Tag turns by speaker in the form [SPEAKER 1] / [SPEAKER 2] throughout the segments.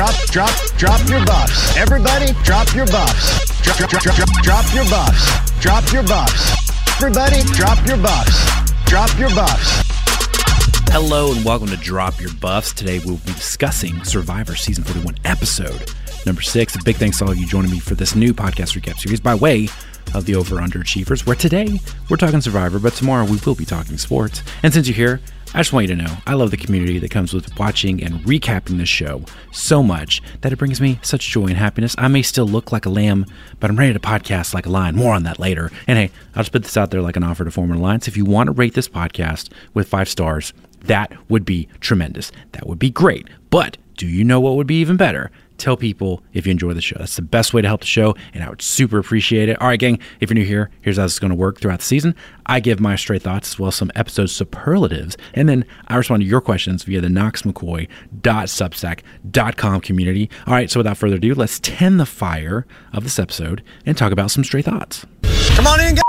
[SPEAKER 1] drop, drop, drop your buffs. Everybody, drop your buffs. Drop, drop, drop, drop, your buffs. Drop your buffs. Everybody, drop your buffs. Drop your buffs.
[SPEAKER 2] Hello and welcome to Drop Your Buffs. Today we'll be discussing Survivor Season 41 episode number six. A big thanks to all of you joining me for this new podcast recap series by way of the Over Underachievers, where today we're talking Survivor, but tomorrow we will be talking sports. And since you're here, I just want you to know I love the community that comes with watching and recapping this show so much that it brings me such joy and happiness. I may still look like a lamb, but I'm ready to podcast like a lion. More on that later. And hey, I'll just put this out there like an offer to form an alliance. If you want to rate this podcast with five stars, that would be tremendous. That would be great. But do you know what would be even better? Tell people if you enjoy the show. That's the best way to help the show, and I would super appreciate it. All right, gang, if you're new here, here's how this is going to work throughout the season. I give my straight thoughts as well as some episode superlatives, and then I respond to your questions via the knoxmccoy.substack.com community. All right, so without further ado, let's tend the fire of this episode and talk about some straight thoughts.
[SPEAKER 1] Come on in, guys.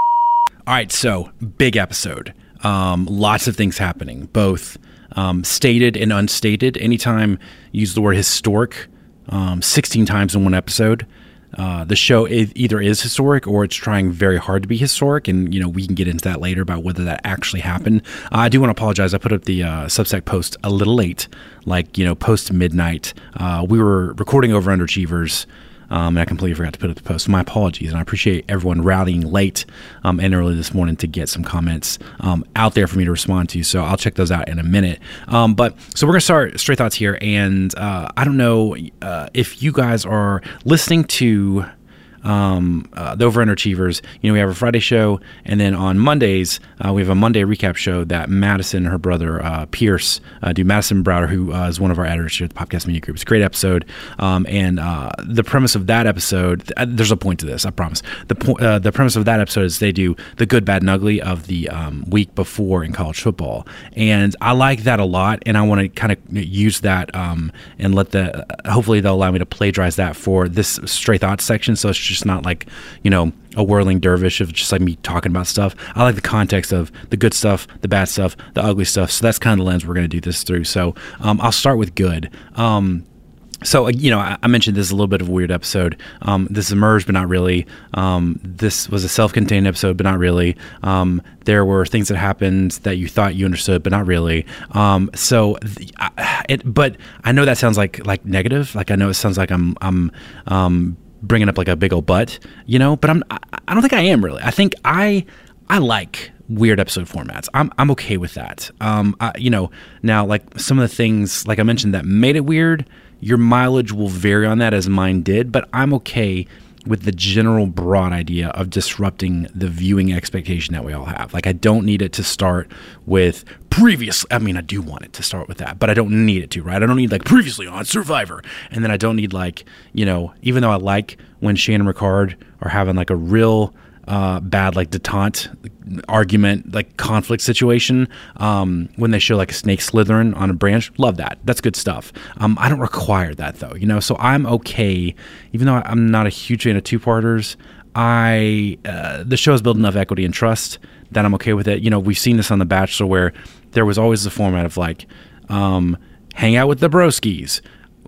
[SPEAKER 2] All right, so big episode. Um, lots of things happening, both um, stated and unstated. Anytime you use the word historic um, 16 times in one episode, uh, the show either is historic or it's trying very hard to be historic, and you know we can get into that later about whether that actually happened. Uh, I do want to apologize. I put up the uh, Substack post a little late, like you know post midnight. Uh, we were recording over underachievers. Um, and I completely forgot to put up the post. My apologies, and I appreciate everyone rallying late um, and early this morning to get some comments um, out there for me to respond to. So I'll check those out in a minute. Um, but so we're gonna start straight thoughts here, and uh, I don't know uh, if you guys are listening to um, uh, the Over Underachievers. You know, we have a Friday show, and then on Mondays uh, we have a Monday recap show that Madison and her brother uh, Pierce uh, do. Madison Browder, who uh, is one of our editors here at the Podcast Media Group. It's a great episode, um, and uh, the premise of that episode. Th- there's a point to this, I promise. The po- the premise of that episode is they do the good, bad, and ugly of the um, week before in college football, and I like that a lot, and I want to kind of use that um, and let the. hopefully, they'll allow me to plagiarize that for this stray thoughts section. So it's just not like you know a whirling dervish of just like me talking about stuff. I like the context of the good stuff, the bad stuff, the ugly stuff. So that's kind of the lens we're going to do this through. So um, I'll start with good. Um, so you know, I, mentioned this is a little bit of a weird episode. Um, this emerged, but not really. Um, this was a self-contained episode, but not really. Um, there were things that happened that you thought you understood, but not really. Um, so, the, I, it, but I know that sounds like like negative. Like I know it sounds like I'm I'm um, bringing up like a big old butt, you know. But I'm I, don't think I am really. I think I I like weird episode formats. I'm I'm okay with that. Um, I, you know, now like some of the things like I mentioned that made it weird. Your mileage will vary on that as mine did, but I'm okay with the general broad idea of disrupting the viewing expectation that we all have. Like I don't need it to start with previously I mean I do want it to start with that, but I don't need it to, right? I don't need like previously on Survivor. And then I don't need like, you know, even though I like when Shan and Ricard are having like a real uh, bad like detente argument like conflict situation um, when they show like a snake slithering on a branch love that. That's good stuff. Um, i don't require that though you know? So i'm okay even though i'm not a huge fan of two-parters i uh, the show has built enough equity and trust that i'm okay with it. You know we've seen this on the bachelor where there was always the format of like um, hang out with the broskies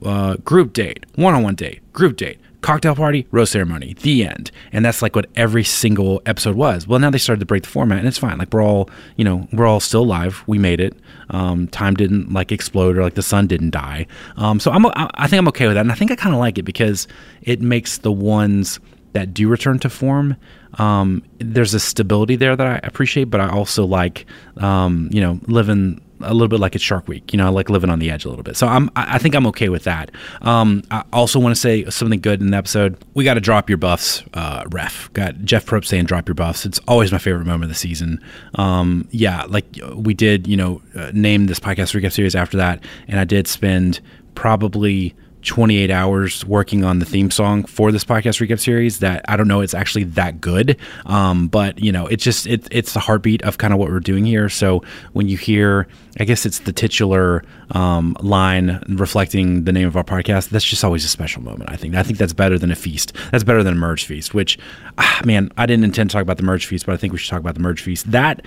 [SPEAKER 2] uh, group date one-on-one date group date cocktail party, rose ceremony, the end. And that's like what every single episode was. Well, now they started to break the format, and it's fine. Like we're all, you know, we're all still alive. We made it. Um, time didn't like explode or like the sun didn't die. Um, so I'm, I think I'm okay with that, and I think I kind of like it because it makes the ones that do return to form. Um, there's a stability there that I appreciate, but I also like, um, you know, living a little bit like it's Shark Week. You know, I like living on the edge a little bit. So I'm, I think I'm okay with that. Um, I also want to say something good in the episode. We got to drop your buffs, uh, ref. Got Jeff Probst saying drop your buffs. It's always my favorite moment of the season. Um, yeah, like we did, you know, uh, name this podcast recap series after that, and I did spend probably 28 hours working on the theme song for this podcast recap series that I don't know it's actually that good. Um, but you know it's just it, it's the heartbeat of kind of what we're doing here. So when you hear I guess it's the titular um, line reflecting the name of our podcast that's just always a special moment I think. I think that's better than a feast. That's better than a merge feast which ah, man I didn't intend to talk about the merge feast but I think we should talk about the merge feast. That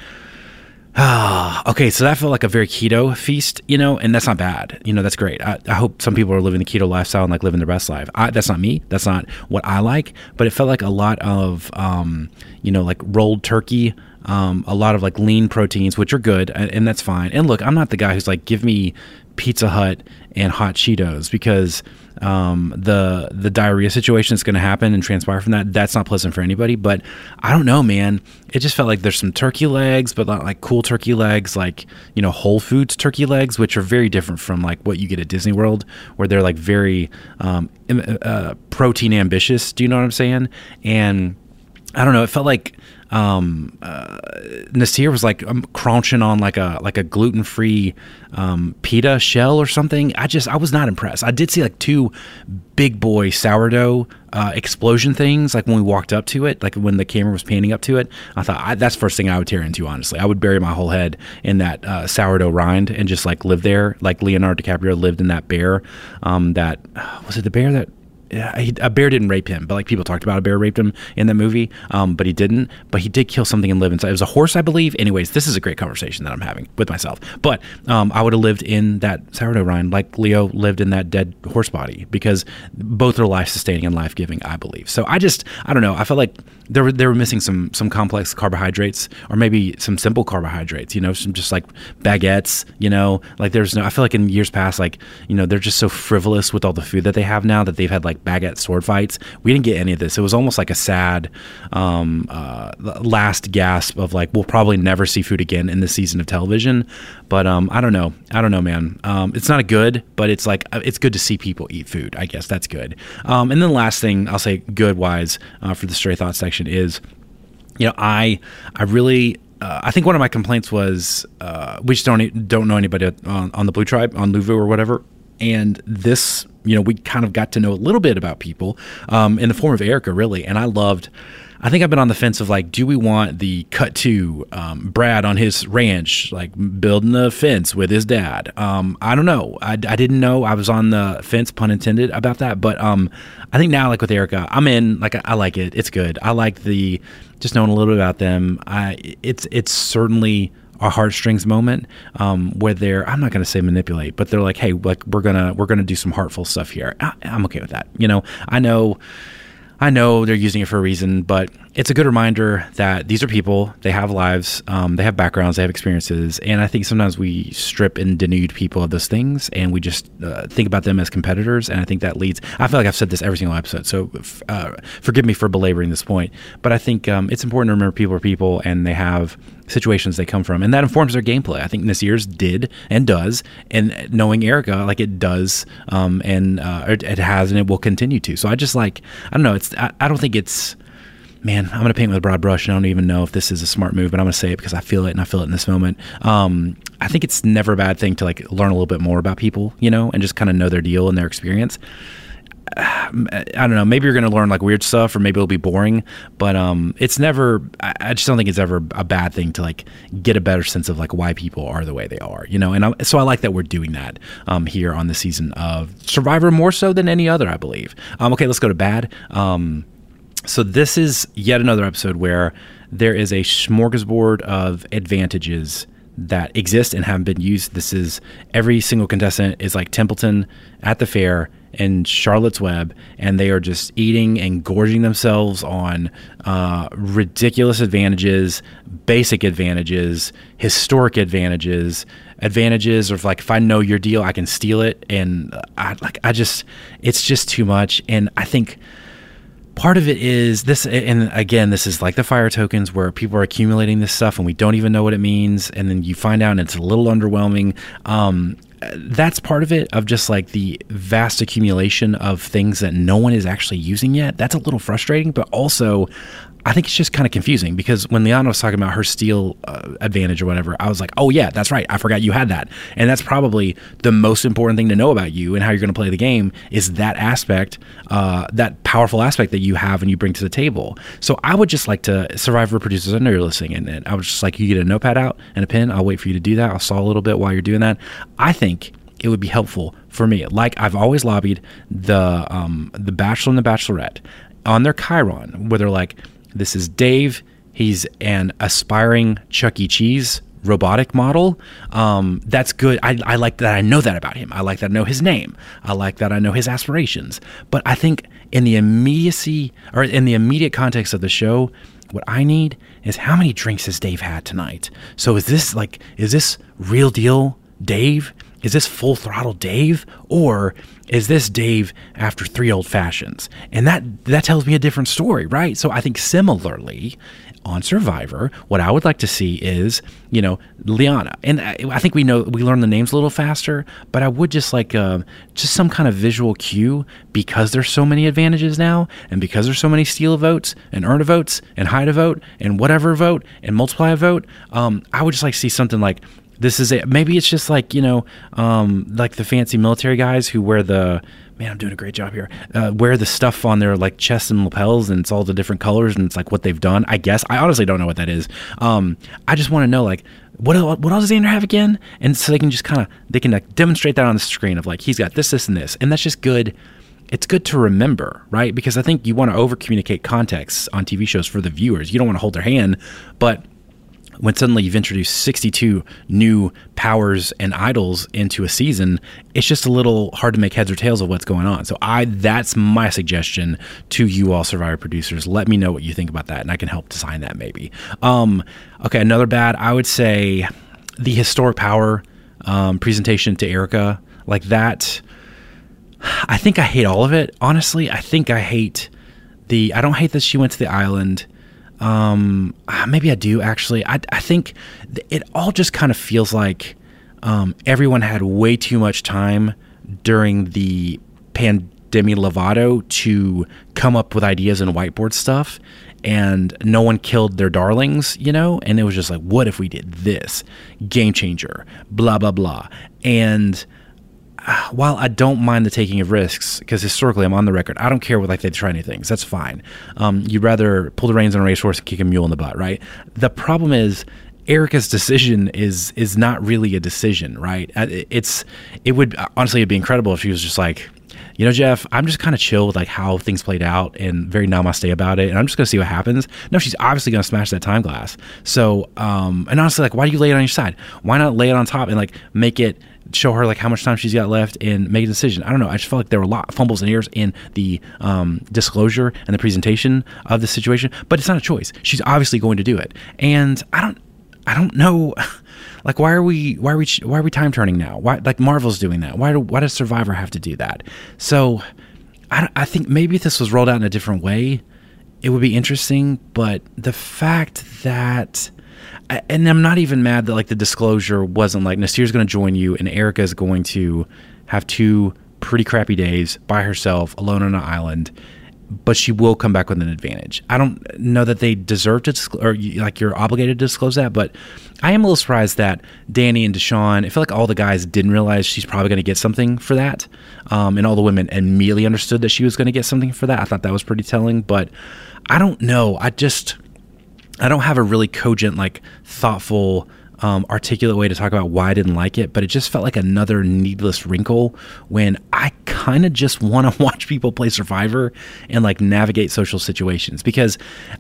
[SPEAKER 2] okay, so that felt like a very keto feast, you know, and that's not bad. You know, that's great. I, I hope some people are living the keto lifestyle and like living their best life. I, that's not me. That's not what I like. But it felt like a lot of, um, you know, like rolled turkey, um, a lot of like lean proteins, which are good, and, and that's fine. And look, I'm not the guy who's like, give me Pizza Hut and hot Cheetos because um, the the diarrhea situation that's going to happen and transpire from that that's not pleasant for anybody. But I don't know, man. It just felt like there's some turkey legs, but not like cool turkey legs, like you know Whole Foods turkey legs, which are very different from like what you get at Disney World, where they're like very um, uh, protein ambitious. Do you know what I'm saying? And I don't know. It felt like um, uh, Naseer was like um, crunching on like a like a gluten free um, pita shell or something. I just I was not impressed. I did see like two big boy sourdough uh, explosion things like when we walked up to it, like when the camera was panning up to it. I thought I, that's first thing I would tear into. Honestly, I would bury my whole head in that uh, sourdough rind and just like live there, like Leonardo DiCaprio lived in that bear. Um, that was it the bear that he, a bear didn't rape him, but like people talked about a bear raped him in that movie, um, but he didn't. But he did kill something and live inside. It was a horse, I believe. Anyways, this is a great conversation that I'm having with myself. But um, I would have lived in that sourdough rind like Leo lived in that dead horse body because both are life sustaining and life giving, I believe. So I just, I don't know. I felt like they were they were missing some some complex carbohydrates or maybe some simple carbohydrates. You know, some just like baguettes. You know, like there's no. I feel like in years past, like you know, they're just so frivolous with all the food that they have now that they've had like baguette sword fights. We didn't get any of this. It was almost like a sad um, uh, last gasp of like we'll probably never see food again in this season of television. But um, I don't know. I don't know, man. Um, it's not a good, but it's like uh, it's good to see people eat food. I guess that's good. Um, and then the last thing I'll say, good wise, uh, for the stray thoughts section is, you know, I I really uh, I think one of my complaints was uh, we just don't don't know anybody on, on the Blue Tribe on Luvu or whatever, and this you know we kind of got to know a little bit about people um, in the form of Erika really, and I loved. I think I've been on the fence of like, do we want the cut to um, Brad on his ranch, like building a fence with his dad? Um, I don't know. I, I, didn't know. I was on the fence, pun intended, about that. But um, I think now, like with Erika, I'm in. Like, I, I like it. It's good. I like the just knowing a little bit about them. I it's it's certainly a heartstrings moment um, where they're I'm not going to say manipulate, but they're like, hey, like we're gonna we're gonna do some heartful stuff here. I, I'm okay with that. You know, I know I know they're using it for a reason, but it's a good reminder that these are people. They have lives, um, they have backgrounds, they have experiences, and I think sometimes we strip and denude people of those things, and we just uh, think about them as competitors. And I think that leads. I feel like I've said this every single episode, so uh, forgive me for belaboring this point, but I think um, it's important to remember people are people, and they have situations they come from, and that informs their gameplay. I think Naseer's did and does, and knowing Erika, like it does, um, and uh, it, it, has, and it will continue to. So I just like I don't know. It's I, I don't think it's man, I'm going to paint with a broad brush, and I don't even know if this is a smart move, but I'm going to say it because I feel it, and I feel it in this moment. Um, I think it's never a bad thing to like learn a little bit more about people, you know, and just kind of know their deal and their experience. I don't know. Maybe you're going to learn like weird stuff, or maybe it'll be boring. But um, it's never. I just don't think it's ever a bad thing to like get a better sense of like why people are the way they are, you know. And I, so I like that we're doing that um, here on the season of Survivor more so than any other, I believe. Um, okay, let's go to bad. Um, so this is yet another episode where there is a smorgasbord of advantages that exist and haven't been used. This is every single contestant is like Templeton at the fair and Charlotte's Web, and they are just eating and gorging themselves on uh, ridiculous advantages, basic advantages, historic advantages, advantages of like if I know your deal, I can steal it, and I like I just it's just too much, and I think part of it is this and again this is like the fire tokens where people are accumulating this stuff and we don't even know what it means and then you find out and it's a little underwhelming. Um, that's part of it of just like the vast accumulation of things that no one is actually using yet. That's a little frustrating but also I think it's just kind of confusing because when Liana was talking about her steel uh, advantage or whatever, I was like, oh, yeah, that's right. I forgot you had that. And that's probably the most important thing to know about you and how you're going to play the game is that aspect, uh, that powerful aspect that you have and you bring to the table. So I would just like to, Survivor producers, I know you're listening, and, and I was just like, you get a notepad out and a pen. I'll wait for you to do that. I'll saw a little bit while you're doing that. I think it would be helpful for me. Like I've always lobbied the um, the Bachelor and the Bachelorette on their chyron, where they're like, this is Dave. He's an aspiring Chuck E. Cheese robotic model. Um, that's good. I, I like that I know that about him. I like that I know his name. I like that I know his aspirations. But I think in the immediacy or in the immediate context of the show, what I need is how many drinks has Dave had tonight? So is this like, is this real deal Dave? Is this full throttle Dave? Or is this Dave after three old fashions? And that that tells me a different story, right? So I think similarly on Survivor, what I would like to see is, you know, Liana. And I, think we know we learn the names a little faster, but I would just like uh, just some kind of visual cue because there's so many advantages now, and because there's so many steal votes and earn a votes and hide a vote and whatever vote and multiply a vote. Um, I would just like to see something like this is it. Maybe it's just like you know, um, like the fancy military guys who wear the man. I'm doing a great job here. Uh, wear the stuff on their like chest and lapels, and it's all the different colors, and it's like what they've done. I guess I honestly don't know what that is. Um, I just want to know like what what else does Xander have again, and so they can just kind of they can like demonstrate that on the screen of like he's got this, this, and this, and that's just good. It's good to remember, right? Because I think you want to over communicate context on TV shows for the viewers. You don't want to hold their hand, but when suddenly you've introduced 62 new powers and idols into a season, it's just a little hard to make heads or tails of what's going on. So I that's my suggestion to you all Survivor producers. Let me know what you think about that, and I can help design that maybe. Um, okay, another bad. I would say the historic power um, presentation to Erika like that. I think I hate all of it. Honestly, I think I hate the. I don't hate that she went to the island. Um, ah, maybe I do actually. I, I think it all just kind of feels like um, everyone had way too much time during the pandemic Lovato to come up with ideas and whiteboard stuff. And no one killed their darlings, you know? And it was just like, what if we did this? Game changer, blah, blah, blah. And while I don't mind the taking of risks, because historically I'm on the record, I don't care what like they try anything. That's fine. Um, you'd rather pull the reins on a racehorse and kick a mule in the butt, right? The problem is Erika's decision is is not really a decision, right? Uh, it's it would honestly it'd be incredible if she was just like, you know, Jeff, I'm just kind of chill with like how things played out and very namaste about it, and I'm just gonna see what happens. No, she's obviously gonna smash that time glass. So, um, and honestly, like, why do you lay it on your side? Why not lay it on top and like make it show her like how much time she's got left and make a decision. I don't know. I just felt like there were a lot of fumbles and errors in the um, disclosure and the presentation of the situation, but it's not a choice. She's obviously going to do it, and I don't, I don't know. Like, why are we, why are we, why are we time turning now? Why, like Marvel's doing that? Why do, why does Survivor have to do that? So, I, I think maybe if this was rolled out in a different way, it would be interesting. But the fact that and I'm not even mad that like the disclosure wasn't like Naseer's going to join you and Erika is going to have two pretty crappy days by herself alone on an island, but she will come back with an advantage. I don't know that they deserve to disclose or like you're obligated to disclose that, but I am a little surprised that Danny and Deshawn, I feel like all the guys didn't realize she's probably going to get something for that. Um, and all the women immediately understood that she was going to get something for that. I thought that was pretty telling, but I don't know. I just I don't have a really cogent, like thoughtful, um, articulate way to talk about why I didn't like it, but it just felt like another needless wrinkle when I kind of just want to watch people play Survivor and like navigate social situations. Because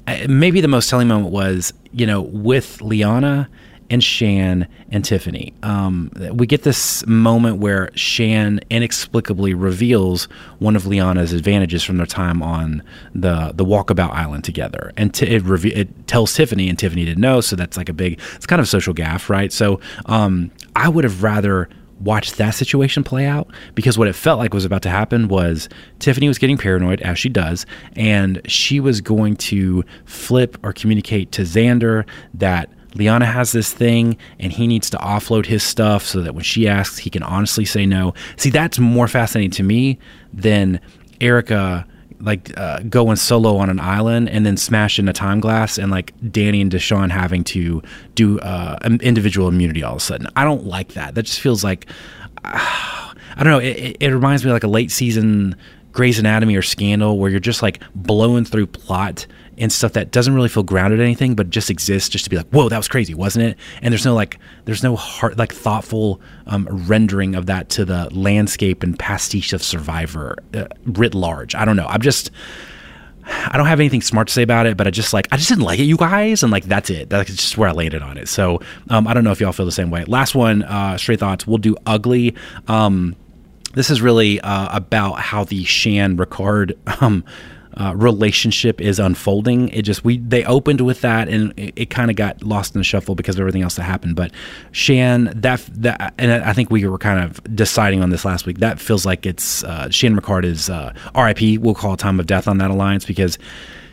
[SPEAKER 2] uh, maybe the most telling moment was, you know, with Liana and Shan and Tiffany. Um, we get this moment where Shan inexplicably reveals one of Liana's advantages from their time on the the Walkabout Island together, and t- it, it tells Tiffany, and Tiffany didn't know, so that's like a big. It's kind of a social gaff, right? So um, I would have rather watched that situation play out because what it felt like was about to happen was Tiffany was getting paranoid as she does and she was going to flip or communicate to Xander that Liana has this thing and he needs to offload his stuff so that when she asks, he can honestly say no. See, that's more fascinating to me than Erika like uh, going solo on an island and then smashing a time glass and like Danny and Deshawn having to do uh, individual immunity all of a sudden. I don't like that. That just feels like uh, I don't know. It, it reminds me like a late season Grey's Anatomy or Scandal where you're just like blowing through plot and stuff that doesn't really feel grounded in anything, but just exists just to be like, whoa, that was crazy, wasn't it? And there's no like, there's no heart, like thoughtful um, rendering of that to the landscape and pastiche of Survivor uh, writ large. I don't know. I'm just, I don't have anything smart to say about it, but I just like I just didn't like it, you guys, and like that's it. That's just where I landed on it. So um, I don't know if y'all feel the same way. Last one, uh, straight thoughts. We'll do ugly. Um, this is really uh, about how the Shan Ricard um, uh, relationship is unfolding. It just we they opened with that and it, it kind of got lost in the shuffle because of everything else that happened. But Shan that that and I think we were kind of deciding on this last week. That feels like it's uh, Shan Ricard is uh, R.I.P. We'll call time of death on that alliance because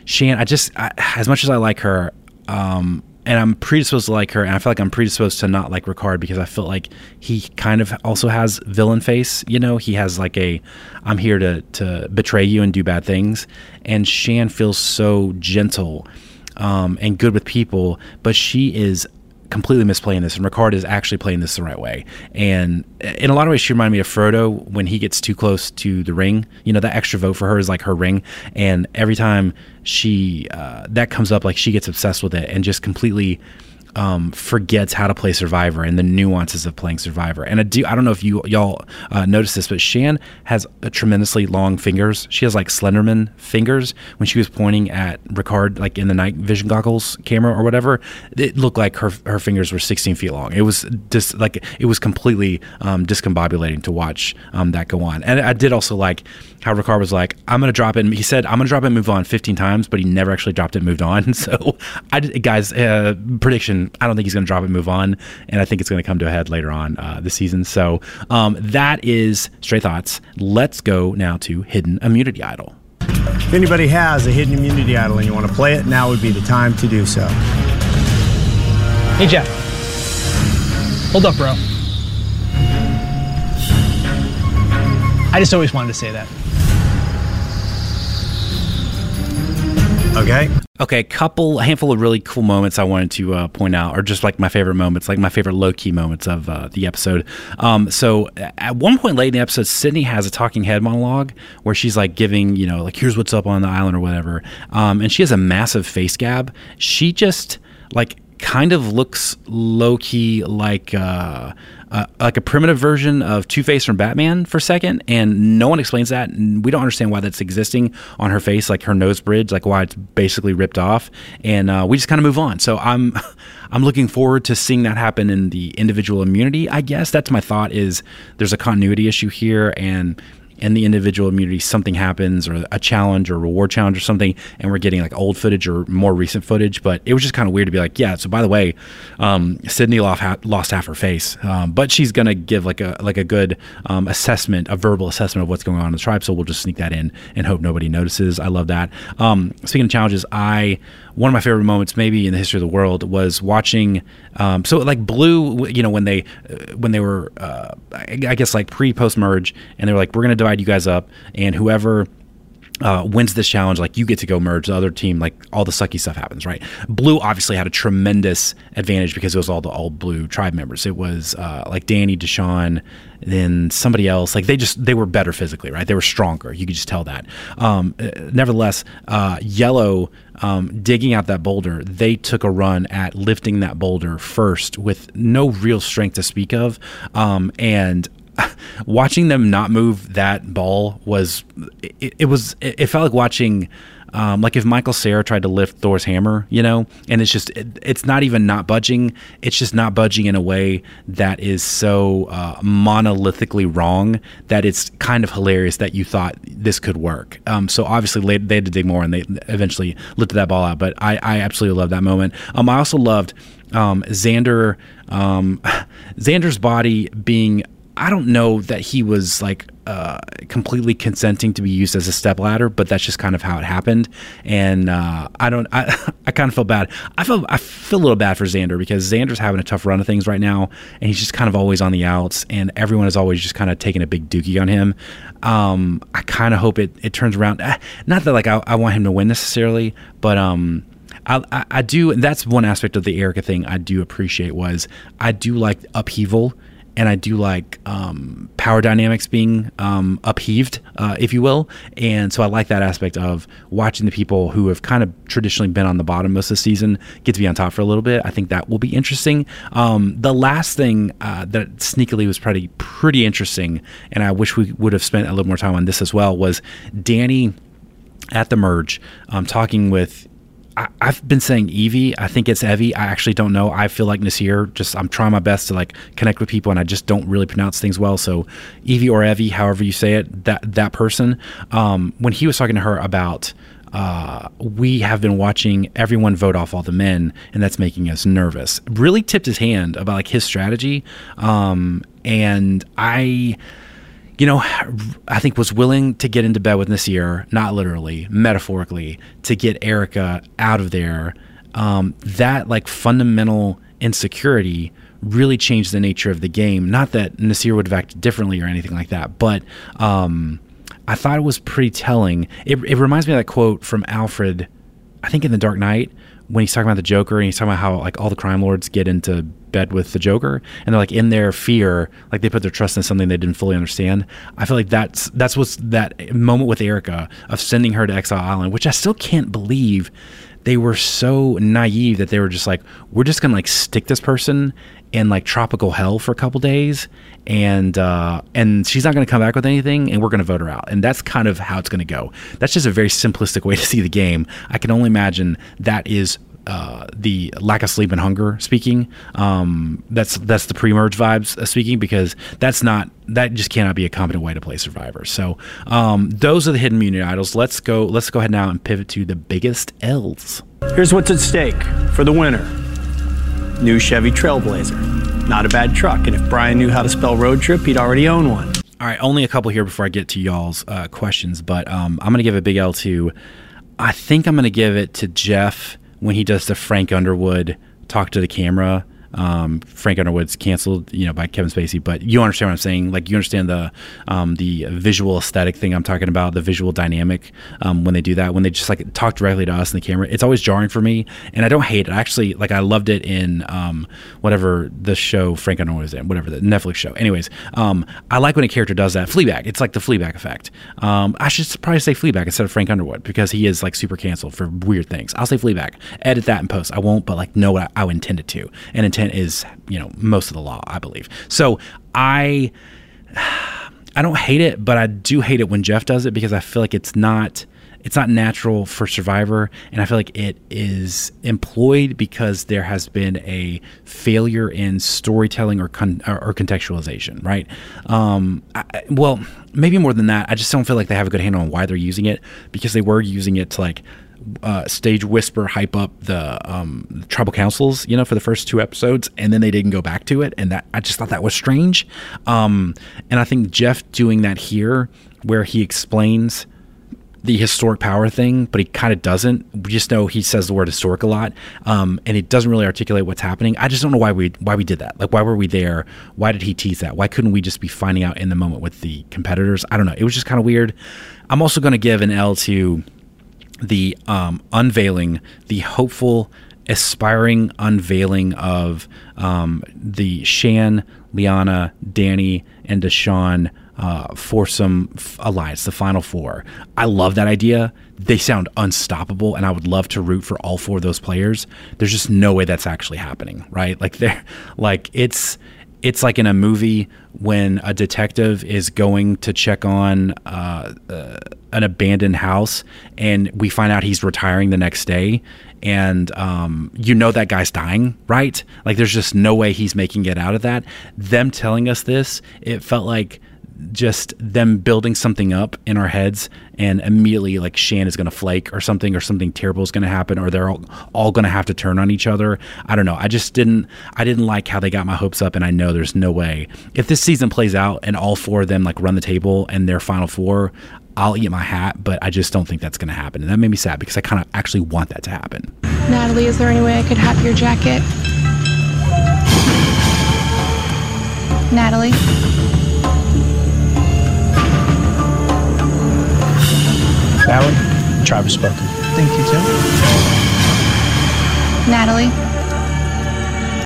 [SPEAKER 2] Shan. I just I, as much as I like her. Um, and I'm predisposed to like her, and I feel like I'm predisposed to not like Ricard because I feel like he kind of also has villain face. You know, he has like a I'm here to to betray you and do bad things, and Shan feels so gentle um, and good with people, but she is completely misplaying this, and Ricard is actually playing this the right way. And in a lot of ways, she reminded me of Frodo when he gets too close to the ring. You know, that extra vote for her is like her ring, and every time she uh, that comes up, like she gets obsessed with it and just completely um, forgets how to play Survivor and the nuances of playing Survivor. And I do I don't know if you y'all uh, noticed this, but Shan has tremendously long fingers. She has like Slenderman fingers. When she was pointing at Ricard, like in the night vision goggles camera or whatever, it looked like her her fingers were 16 feet long. It was just like it was completely um, discombobulating to watch um, that go on. And I did also like how Ricard was like, I'm going to drop it. He said, I'm going to drop it and move on 15 times, but he never actually dropped it and moved on. So, I guys, uh, prediction I don't think he's going to drop it and move on. And I think it's going to come to a head later on uh, this season. So, um, that is Stray Thoughts. Let's go now to Hidden Immunity Idol.
[SPEAKER 3] If anybody has a hidden immunity idol and you want to play it, now would be the time to do so.
[SPEAKER 4] Hey, Jeff. Hold up, bro. I just always wanted to say that.
[SPEAKER 3] Okay.
[SPEAKER 2] Okay, couple, a handful of really cool moments I wanted to uh, point out, or just like my favorite moments, like my favorite low key moments of uh, the episode. Um, so at one point late in the episode, Sydney has a talking head monologue where she's like giving, you know, like here's what's up on the island or whatever, um, and she has a massive face gab. She just like kind of looks low key like. Uh, uh, like a primitive version of Two Face from Batman for a second, and no one explains that. And we don't understand why that's existing on her face, like her nose bridge, like why it's basically ripped off, and uh, we just kind of move on. So I'm, I'm looking forward to seeing that happen in the individual immunity. I guess that's my thought. Is there's a continuity issue here, and in the individual immunity something happens or a challenge or reward challenge or something and we're getting like old footage or more recent footage but it was just kind of weird to be like yeah so by the way um, sydney lost, lost half her face. Um, but she's gonna give like a like a good um, assessment a verbal assessment of what's going on in the tribe so we'll just sneak that in and hope nobody notices. I love that. Um, speaking of challenges i one of my favorite moments maybe in the history of the world was watching um, so like blue you know when they uh, when they were uh, I, guess like pre post merge and they were like we're gonna divide you guys up and whoever uh, wins this challenge, like you get to go merge the other team, like all the sucky stuff happens, right? Blue obviously had a tremendous advantage because it was all the all blue tribe members. It was uh, like Danny, Deshawn, then somebody else. Like they just they were better physically, right? They were stronger. You could just tell that. Um, uh, nevertheless, uh, Yellow um, digging out that boulder, they took a run at lifting that boulder first with no real strength to speak of, um, and watching them not move that ball was it, it was it felt like watching um, like if Michael Cera tried to lift Thor's hammer, you know, and it's just it, it's not even not budging. It's just not budging in a way that is so uh, monolithically wrong that it's kind of hilarious that you thought this could work. Um, so obviously they had to dig more, and they eventually lifted that ball out. But I, I absolutely love that moment. Um, I also loved um, Xander um, Xander's body being I don't know that he was like uh, completely consenting to be used as a stepladder, but that's just kind of how it happened. And uh, I don't, I, I kind of feel bad. I feel, I feel a little bad for Xander because Xander's having a tough run of things right now, and he's just kind of always on the outs, and everyone is always just kind of taking a big dookie on him. Um, I kind of hope it, it turns around. Eh, not that like I, I want him to win necessarily, but um, I, I, I do. And that's one aspect of the Erika thing I do appreciate was I do like upheaval and I do like um, power dynamics being um, upheaved, uh, if you will. And so I like that aspect of watching the people who have kind of traditionally been on the bottom most of the season get to be on top for a little bit. I think that will be interesting. Um, the last thing uh, that sneakily was pretty pretty interesting, and I wish we would have spent a little more time on this as well, was Danny at the merge, um, talking with. I, I've been saying Evie. I think it's Evie. I actually don't know. I feel like Naseer. Just I'm trying my best to like connect with people, and I just don't really pronounce things well. So Evie or Evie, however you say it, that that person. Um, when he was talking to her about uh, we have been watching everyone vote off all the men, and that's making us nervous. Really tipped his hand about like his strategy, um, and I, you know, I think was willing to get into bed with Naseer, not literally, metaphorically, to get Erika out of there. Um, that like fundamental insecurity really changed the nature of the game. Not that Naseer would have acted differently or anything like that, but um, I thought it was pretty telling. It, it reminds me of that quote from Alfred, I think in The Dark Knight, when he's talking about the Joker and he's talking about how like all the crime lords get into bed with the Joker and they're like in their fear, like they put their trust in something they didn't fully understand. I feel like that's that's what's that moment with Erika of sending her to Exile Island, which I still can't believe they were so naive that they were just like, we're just gonna like stick this person in like tropical hell for a couple days, and uh, and she's not gonna come back with anything, and we're gonna vote her out, and that's kind of how it's gonna go. That's just a very simplistic way to see the game. I can only imagine that is uh, the lack of sleep and hunger speaking. Um, that's that's the pre-merge vibes uh, speaking because that's not that just cannot be a competent way to play Survivor. So um, those are the hidden immunity idols. Let's go. Let's go ahead now and pivot to the biggest L's.
[SPEAKER 3] Here's what's at stake for the winner. New Chevy Trailblazer. Not a bad truck, and if Brian knew how to spell road trip, he'd already own one.
[SPEAKER 2] All right, only a couple here before I get to y'all's uh, questions, but um, I'm going to give a big L to. I think I'm going to give it to Jeff when he does the Frank Underwood talk to the camera um, Frank Underwood's canceled, you know, by Kevin Spacey. But you understand what I'm saying? Like you understand the um, the visual aesthetic thing I'm talking about, the visual dynamic um, when they do that, when they just like talk directly to us in the camera. It's always jarring for me, and I don't hate it. I Actually, like I loved it in um, whatever the show Frank Underwood was in, whatever the Netflix show. Anyways, um, I like when a character does that. Fleabag. It's like the Fleabag effect. Um, I should probably say Fleabag instead of Frank Underwood because he is like super canceled for weird things. I'll say Fleabag. Edit that in post. I won't, but like know what I, I intended to and intend is you know most of the law, I believe. So I I don't hate it, but I do hate it when Jeff does it because I feel like it's not it's not natural for Survivor, and I feel like it is employed because there has been a failure in storytelling or con- or contextualization, right? Um, I, well, maybe more than that. I just don't feel like they have a good handle on why they're using it because they were using it to like uh, stage whisper hype up the, um, tribal councils, you know, for the first two episodes, and then they didn't go back to it, and that I just thought that was strange. Um, and I think Jeff doing that here, where he explains the historic power thing, but he kind of doesn't. We just know he says the word historic a lot, um, and it doesn't really articulate what's happening. I just don't know why we why we did that. Like, why were we there? Why did he tease that? Why couldn't we just be finding out in the moment with the competitors? I don't know. It was just kind of weird. I'm also going to give an L to the um, unveiling, the hopeful, aspiring unveiling of um, the Shan, Liana, Danny, and Deshawn uh, foursome f- alliance, the final four. I love that idea. They sound unstoppable, and I would love to root for all four of those players. There's just no way that's actually happening, right? Like they're like it's it's like in a movie when a detective is going to check on uh, uh, an abandoned house and we find out he's retiring the next day and um, you know that guy's dying right? Like there's just no way he's making it out of that. Them telling us this it felt like just them building something up in our heads and immediately like Shan is going to flake or something or something terrible is going to happen or they're all, all going to have to turn on each other. I don't know. I just didn't I didn't like how they got my hopes up and I know there's no way if this season plays out and all four of them like run the table and their final four, I'll eat my hat, but I just don't think that's going to happen. And that made me sad because I kind of actually want that to happen.
[SPEAKER 5] Natalie, is there any way I could have your jacket? Natalie?
[SPEAKER 4] Valerie, the tribe has spoken.
[SPEAKER 6] Thank you, Tim.
[SPEAKER 5] Natalie?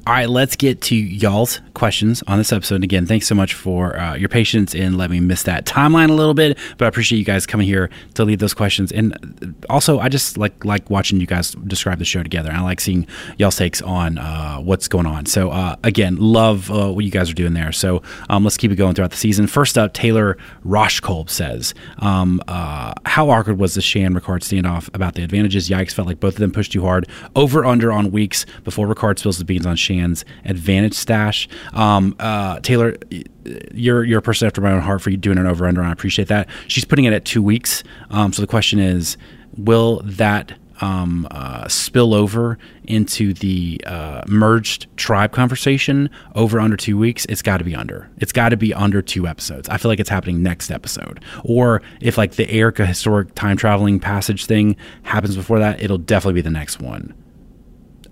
[SPEAKER 2] All right, let's get to y'all's questions on this episode. And again, thanks so much for uh, your patience in letting me miss that timeline a little bit. But I appreciate you guys coming here to leave those questions. And also, I just like like watching you guys describe the show together. And I like seeing y'all's takes on uh, what's going on. So uh, again, love uh, what you guys are doing there. So um, let's keep it going throughout the season. First up, Taylor Roshkolb says, um, uh, "How awkward was the Shan Ricard standoff about the advantages? Yikes! Felt like both of them pushed too hard. Over under on weeks before Ricard spills the beans on Shan's advantage stash. Um, uh, Taylor, you're you're a person after my own heart for you doing an over under, I appreciate that. She's putting it at two weeks. Um, so the question is, will that um, uh, spill over into the uh, merged tribe conversation over under two weeks, it's got to be under. It's got to be under two episodes. I feel like it's happening next episode. Or if like the Erika historic time traveling passage thing happens before that, it'll definitely be the next one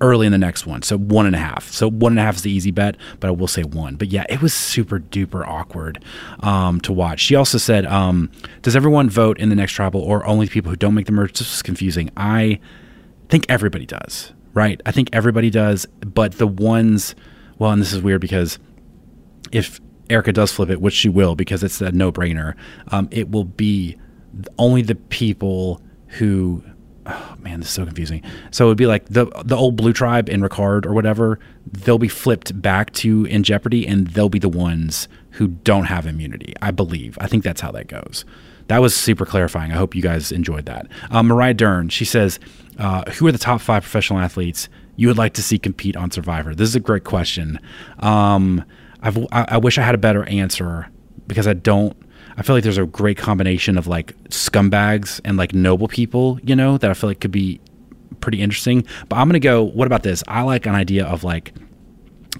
[SPEAKER 2] early in the next one. So one and a half. So one and a half is the easy bet, but I will say one. But yeah, it was super duper awkward um, to watch. She also said, um, "Does everyone vote in the next tribal, or only people who don't make the merge?" This was confusing. I think everybody does, right? I think everybody does, but the ones, well, and this is weird because if Erika does flip it, which she will, because it's a no-brainer, um, it will be only the people who oh man, this is so confusing. So it would be like the the old blue tribe in Ricard or whatever, they'll be flipped back to in Jeopardy and they'll be the ones who don't have immunity. I believe. I think that's how that goes. That was super clarifying. I hope you guys enjoyed that. Um, Mariah Dern, she says, uh, "Who are the top five professional athletes you would like to see compete on Survivor?" This is a great question. Um, I, I wish I had a better answer because I don't I feel like there's a great combination of like scumbags and like noble people, you know, that I feel like could be pretty interesting. But I'm gonna go. What about this? I like an idea of like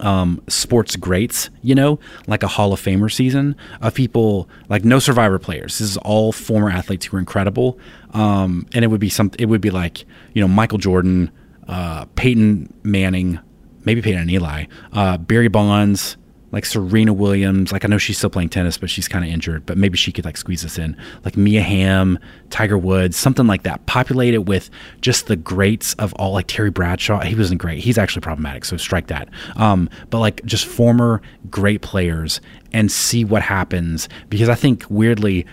[SPEAKER 2] um, sports greats, you know, like a Hall of Famer season of people like no survivor players. This is all former athletes who are incredible. Um, and it would be some, it would be like, you know, Michael Jordan, uh, Peyton Manning, maybe Peyton and Eli, uh, Barry Bonds, like Serena Williams. Like I know she's still playing tennis, but she's kind of injured. But maybe she could like squeeze us in. Like Mia Hamm, Tiger Woods, something like that. Populate it with just the greats of all. Like Terry Bradshaw, he wasn't great. He's actually problematic, so strike that. Um, but like just former great players and see what happens because I think weirdly,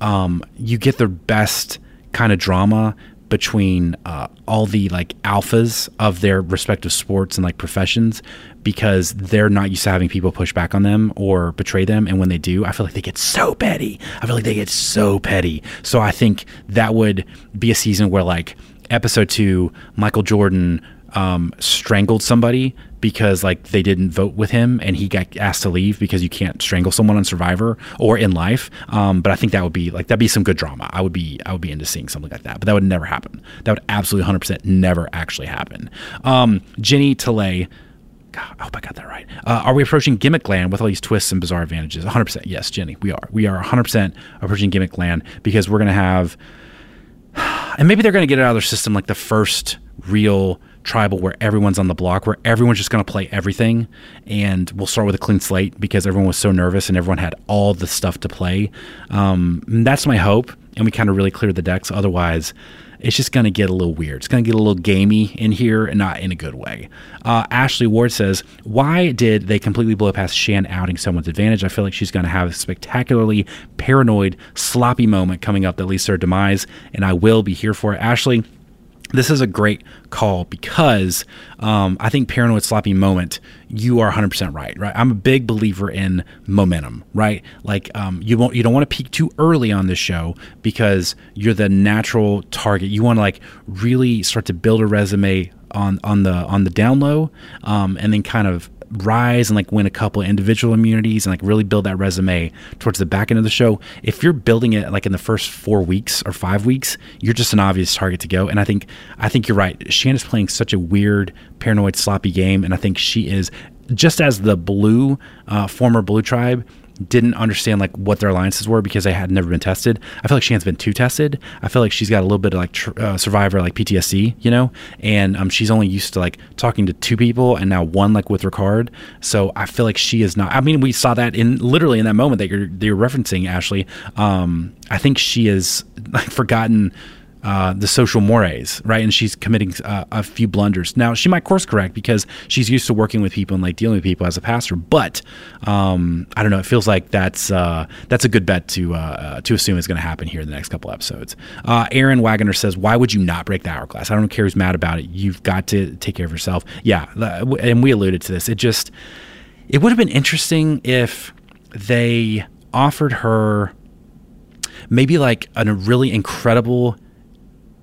[SPEAKER 2] um, you get the best kind of drama between uh, all the like alphas of their respective sports and like professions because they're not used to having people push back on them or betray them and when they do i feel like they get so petty i feel like they get so petty so i think that would be a season where like episode two michael jordan um, strangled somebody because like they didn't vote with him and he got asked to leave because you can't strangle someone on Survivor or in life. Um, but I think that would be like that'd be some good drama. I would be I would be into seeing something like that. But that would never happen. That would absolutely 100% never actually happen. Um, Jenny Talay. God, I hope I got that right. Uh, are we approaching gimmick land with all these twists and bizarre advantages? 100%. Yes, Jenny, we are. We are 100% approaching gimmick land because we're going to have, and maybe they're going to get it out of their system like the first real tribal where everyone's on the block, where everyone's just going to play everything. And we'll start with a clean slate because everyone was so nervous and everyone had all the stuff to play. Um, that's my hope. And we kind of really cleared the decks. Otherwise, it's just going to get a little weird. It's going to get a little gamey in here and not in a good way. Uh, Ashley Ward says, Why did they completely blow past Shan outing someone's advantage? I feel like she's going to have a spectacularly paranoid, sloppy moment coming up that leads to her demise, and I will be here for it. Ashley, this is a great call because um, I think paranoid sloppy moment. You are 100% right. Right. I'm a big believer in momentum. Right. Like um, you won't. You don't want to peak too early on this show because you're the natural target. You want to like really start to build a resume on on the on the down low, um, and then kind of rise and like win a couple individual immunities and like really build that resume towards the back end of the show. If you're building it like in the first four weeks or five weeks, you're just an obvious target to go. And I think I think you're right. Shanna's playing such a weird, paranoid, sloppy game, and I think she is just as the blue uh, former blue tribe didn't understand like what their alliances were because they had never been tested. I feel like Shan's been too tested. I feel like she's got a little bit of like tr- uh, survivor like PTSD, you know, and um, she's only used to like talking to two people and now one like with Ricard. So I feel like she is not. I mean, we saw that in literally in that moment that you're you're referencing, Ashley. Um, I think she has like forgotten uh, the social mores, right? And she's committing uh, a few blunders. Now she might course correct because she's used to working with people and like dealing with people as a pastor. But um, I don't know. It feels like that's uh, that's a good bet to uh, to assume is going to happen here in the next couple episodes. Uh, Aaron Wagner says, "Why would you not break the hourglass? I don't care who's mad about it. You've got to take care of yourself." Yeah, and we alluded to this. It just it would have been interesting if they offered her maybe like a really incredible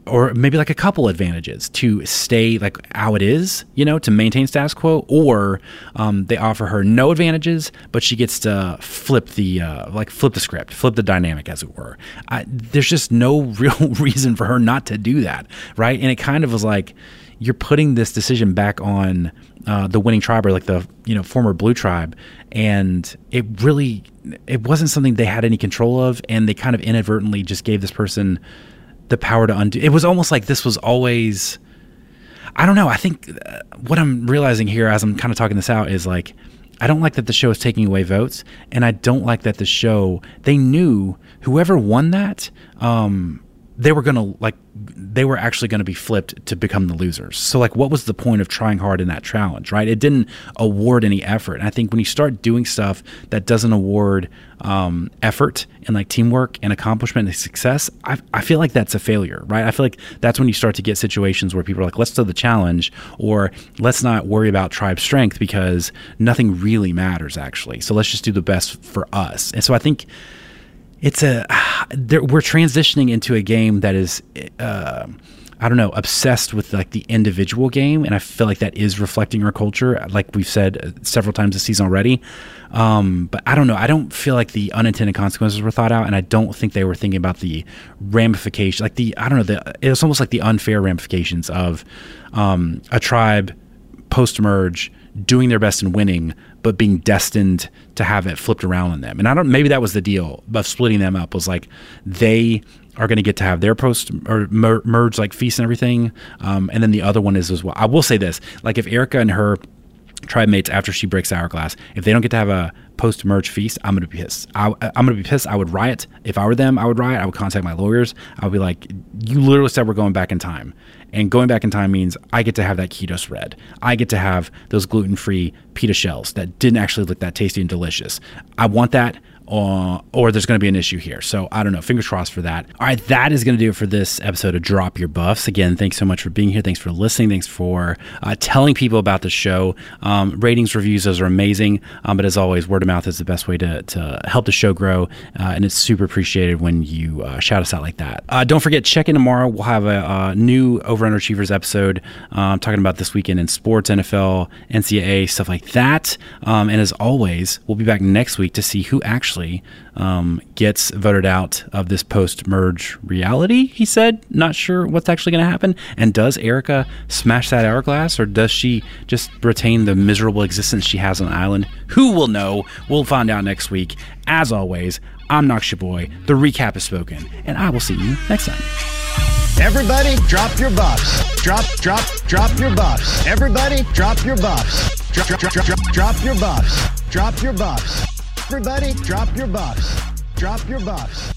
[SPEAKER 2] or maybe like a couple advantages to stay like how it is, you know, to maintain status quo, or um, they offer her no advantages, but she gets to flip the uh, like flip the script, flip the dynamic, as it were. I, there's just no real reason for her not to do that, right? And it kind of was like you're putting this decision back on uh, the winning tribe or like the you know former blue tribe, and it really it wasn't something they had any control of, and they kind of inadvertently just gave this person the power to undo. It was almost like this was always. I don't know. I think uh, what I'm realizing here as I'm kind of talking this out is like, I don't like that the show is taking away votes, and I don't like that the show they knew whoever won that, um, they were gonna like they were actually going to be flipped to become the losers. So like what was the point of trying hard in that challenge, right? It didn't award any effort. And I think when you start doing stuff that doesn't award um, effort and like teamwork and accomplishment and success, I, I feel like that's a failure, right? I feel like that's when you start to get situations where people are like, let's do the challenge or let's not worry about tribe strength because nothing really matters actually. So let's just do the best for us. And so I think it's a we're transitioning into a game that is uh, I don't know obsessed with like the individual game, and I feel like that is reflecting our culture, like we've said uh, several times this season already. Um, but I don't know. I don't feel like the unintended consequences were thought out, and I don't think they were thinking about the ramifications, like the I don't know. The it's almost like the unfair ramifications of um, a tribe post merge doing their best and winning, but being destined to have it flipped around on them. And I don't maybe that was the deal of splitting them up was like they are going to get to have their post or mer- merge like feast and everything, um, and then the other one is as well. I will say this: like if Erika and her tribe mates after she breaks hourglass, if they don't get to have a post merge feast, I'm gonna be pissed. I, am gonna be pissed. I would riot if I were them. I would riot. I would contact my lawyers. I would be like, "You literally said we're going back in time, and going back in time means I get to have that keto spread. I get to have those gluten free pita shells that didn't actually look that tasty and delicious. I want that uh, or there's going to be an issue here. So I don't know. Fingers crossed for that. All right, that is going to do it for this episode of Drop Your Buffs. Again, thanks so much for being here. Thanks for listening. Thanks for uh, telling people about the show. Um, ratings, reviews, those are amazing. Um, but as always, word of mouth is the best way to, to help the show grow. Uh, and it's super appreciated when you uh, shout us out like that. Uh, don't forget, check in tomorrow. We'll have a, a new Over Underachievers episode um, talking about this weekend in sports, NFL, NCAA, stuff like that. Um, and as always, we'll be back next week to see who actually actually um, gets voted out of this post merge reality, he said. Not sure what's actually going to happen. And does Erika smash that hourglass or does she just retain the miserable existence she has on the island? Who will know? We'll find out next week. As always, I'm your boy. The recap is spoken, and I will see you next time.
[SPEAKER 1] Everybody, drop your buffs. Drop, drop, drop your buffs. Everybody, drop your buffs. Drop, drop, drop, drop, drop your buffs. Drop your buffs. Everybody, drop your buffs. Drop your buffs.